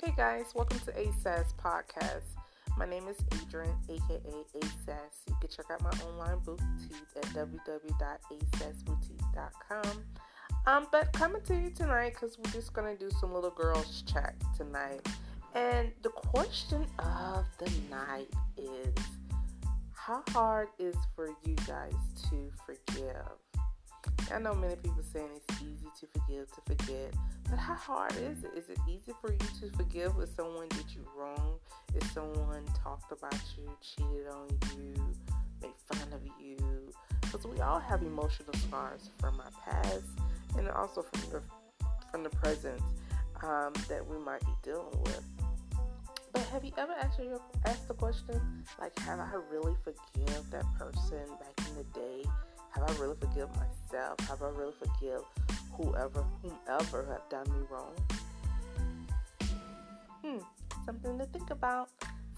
Okay, guys, welcome to ASAS Podcast. My name is Adrian, aka ASAS. You can check out my online boutique at www.asasboutique.com. Um, but coming to you tonight because we're just gonna do some little girls chat tonight. And the question of the night is how hard is for you guys to forgive? I know many people saying it's easy to forgive, to forget, but how hard is it? Is it easy for you to forgive if someone did you wrong? If someone talked about you, cheated on you, made fun of you? Because we all have emotional scars from our past and also from the from the present um, that we might be dealing with. But have you ever asked, your, asked the question, like, have I really forgive that person back in the day? Have I really forgive myself? Have I really forgive whoever, whomever have done me wrong? Hmm, something to think about.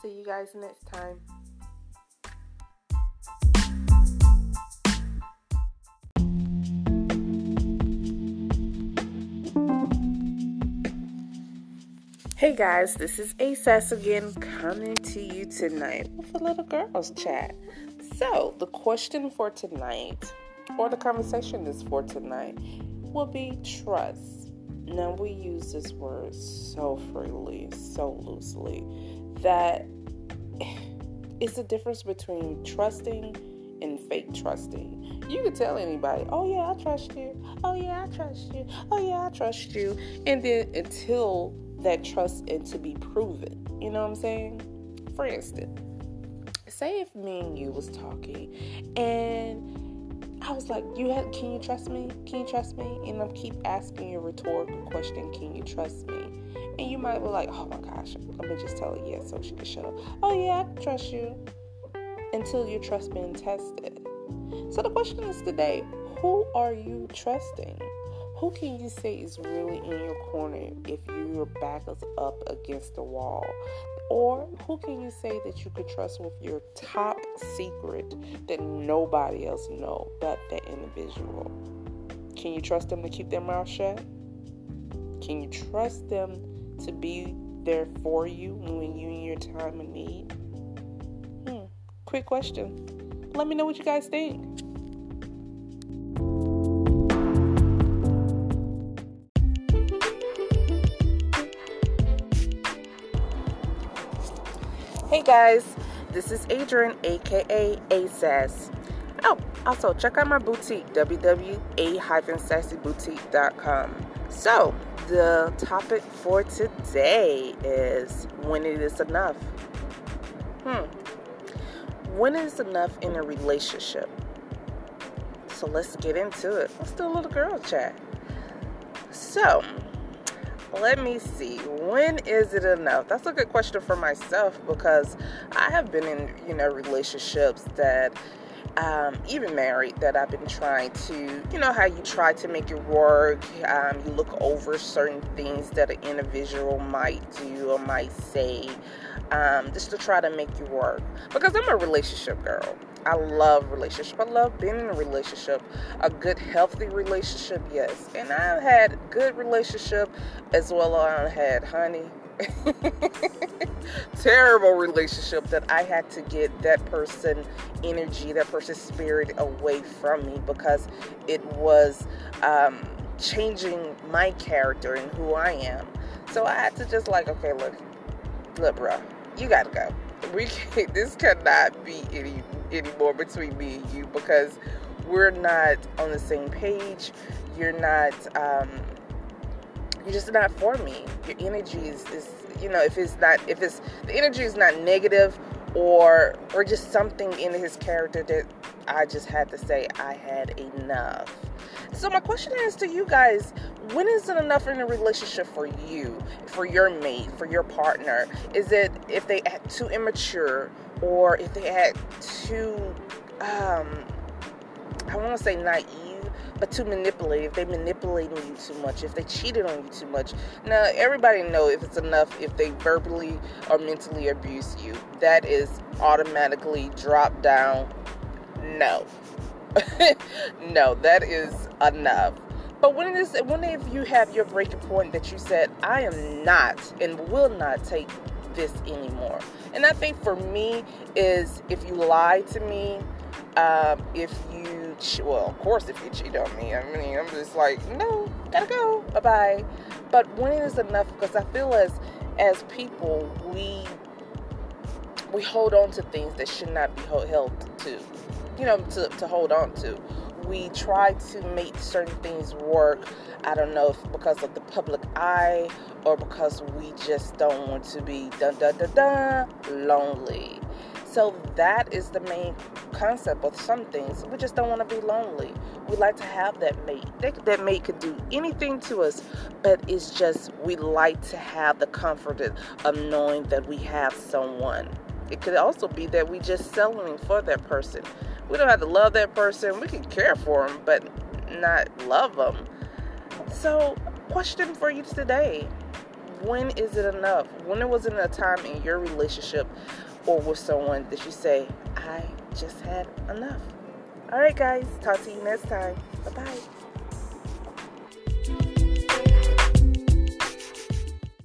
See you guys next time. Hey guys, this is ASAS again coming to you tonight with a little girls chat. So, the question for tonight, or the conversation is for tonight, will be trust. Now, we use this word so freely, so loosely, that it's the difference between trusting and fake trusting. You can tell anybody, oh yeah, I trust you. Oh yeah, I trust you. Oh yeah, I trust you. And then until that trust is to be proven. You know what I'm saying? For instance, say if me and you was talking and I was like, "You have, can you trust me? Can you trust me?" And I keep asking a rhetorical question, "Can you trust me?" And you might be like, "Oh my gosh, let me just tell her yes, so she can shut up." Oh yeah, I can trust you. Until your trust being tested. So the question is today: Who are you trusting? who can you say is really in your corner if your back is up against the wall? Or who can you say that you could trust with your top secret that nobody else know but that individual? Can you trust them to keep their mouth shut? Can you trust them to be there for you when you in your time of need? Hmm. Quick question. Let me know what you guys think. Hey guys, this is Adrian, aka ASAS. Oh, also check out my boutique, www.a-sassyboutique.com. So, the topic for today is when it is enough. Hmm. When is enough in a relationship? So let's get into it. Let's do a little girl chat. So, let me see. When is it enough? That's a good question for myself because I have been in, you know, relationships that um, even married that I've been trying to, you know, how you try to make it work. Um, you look over certain things that an individual might do or might say um, just to try to make you work. Because I'm a relationship girl. I love relationship. I love being in a relationship. A good, healthy relationship, yes. And I've had good relationship as well I had honey. terrible relationship that I had to get that person energy, that person's spirit away from me because it was um, changing my character and who I am. So I had to just like, okay, look, look, bro, you gotta go. We can't, this cannot be any anymore between me and you because we're not on the same page. You're not, um, you're just not for me. Your energy is, is, you know, if it's not, if it's, the energy is not negative or, or just something in his character that I just had to say I had enough. So my question is to you guys, when is it enough in a relationship for you, for your mate, for your partner? Is it if they act too immature or if they act too um I want to say naive, but too manipulative. They manipulating you too much. If they cheated on you too much. Now everybody know if it's enough if they verbally or mentally abuse you. That is automatically drop down. No. no, that is enough. But when it is, when if you have your breaking point that you said, I am not and will not take this anymore. And I think for me is if you lie to me, um, if you, well, of course, if you cheat on me, I mean, I'm just like, no, gotta go, bye bye. But when is enough? Because I feel as as people, we we hold on to things that should not be held to, you know, to, to hold on to we try to make certain things work. I don't know if because of the public eye or because we just don't want to be dun dun dun dun lonely. So that is the main concept of some things. We just don't want to be lonely. We like to have that mate. That, mate could do anything to us, but it's just we like to have the comfort of knowing that we have someone. It could also be that we just settling for that person. We don't have to love that person. We can care for them, but not love them. So, question for you today when is it enough? When it was in a time in your relationship or with someone that you say, I just had enough? All right, guys, talk to you next time. Bye bye.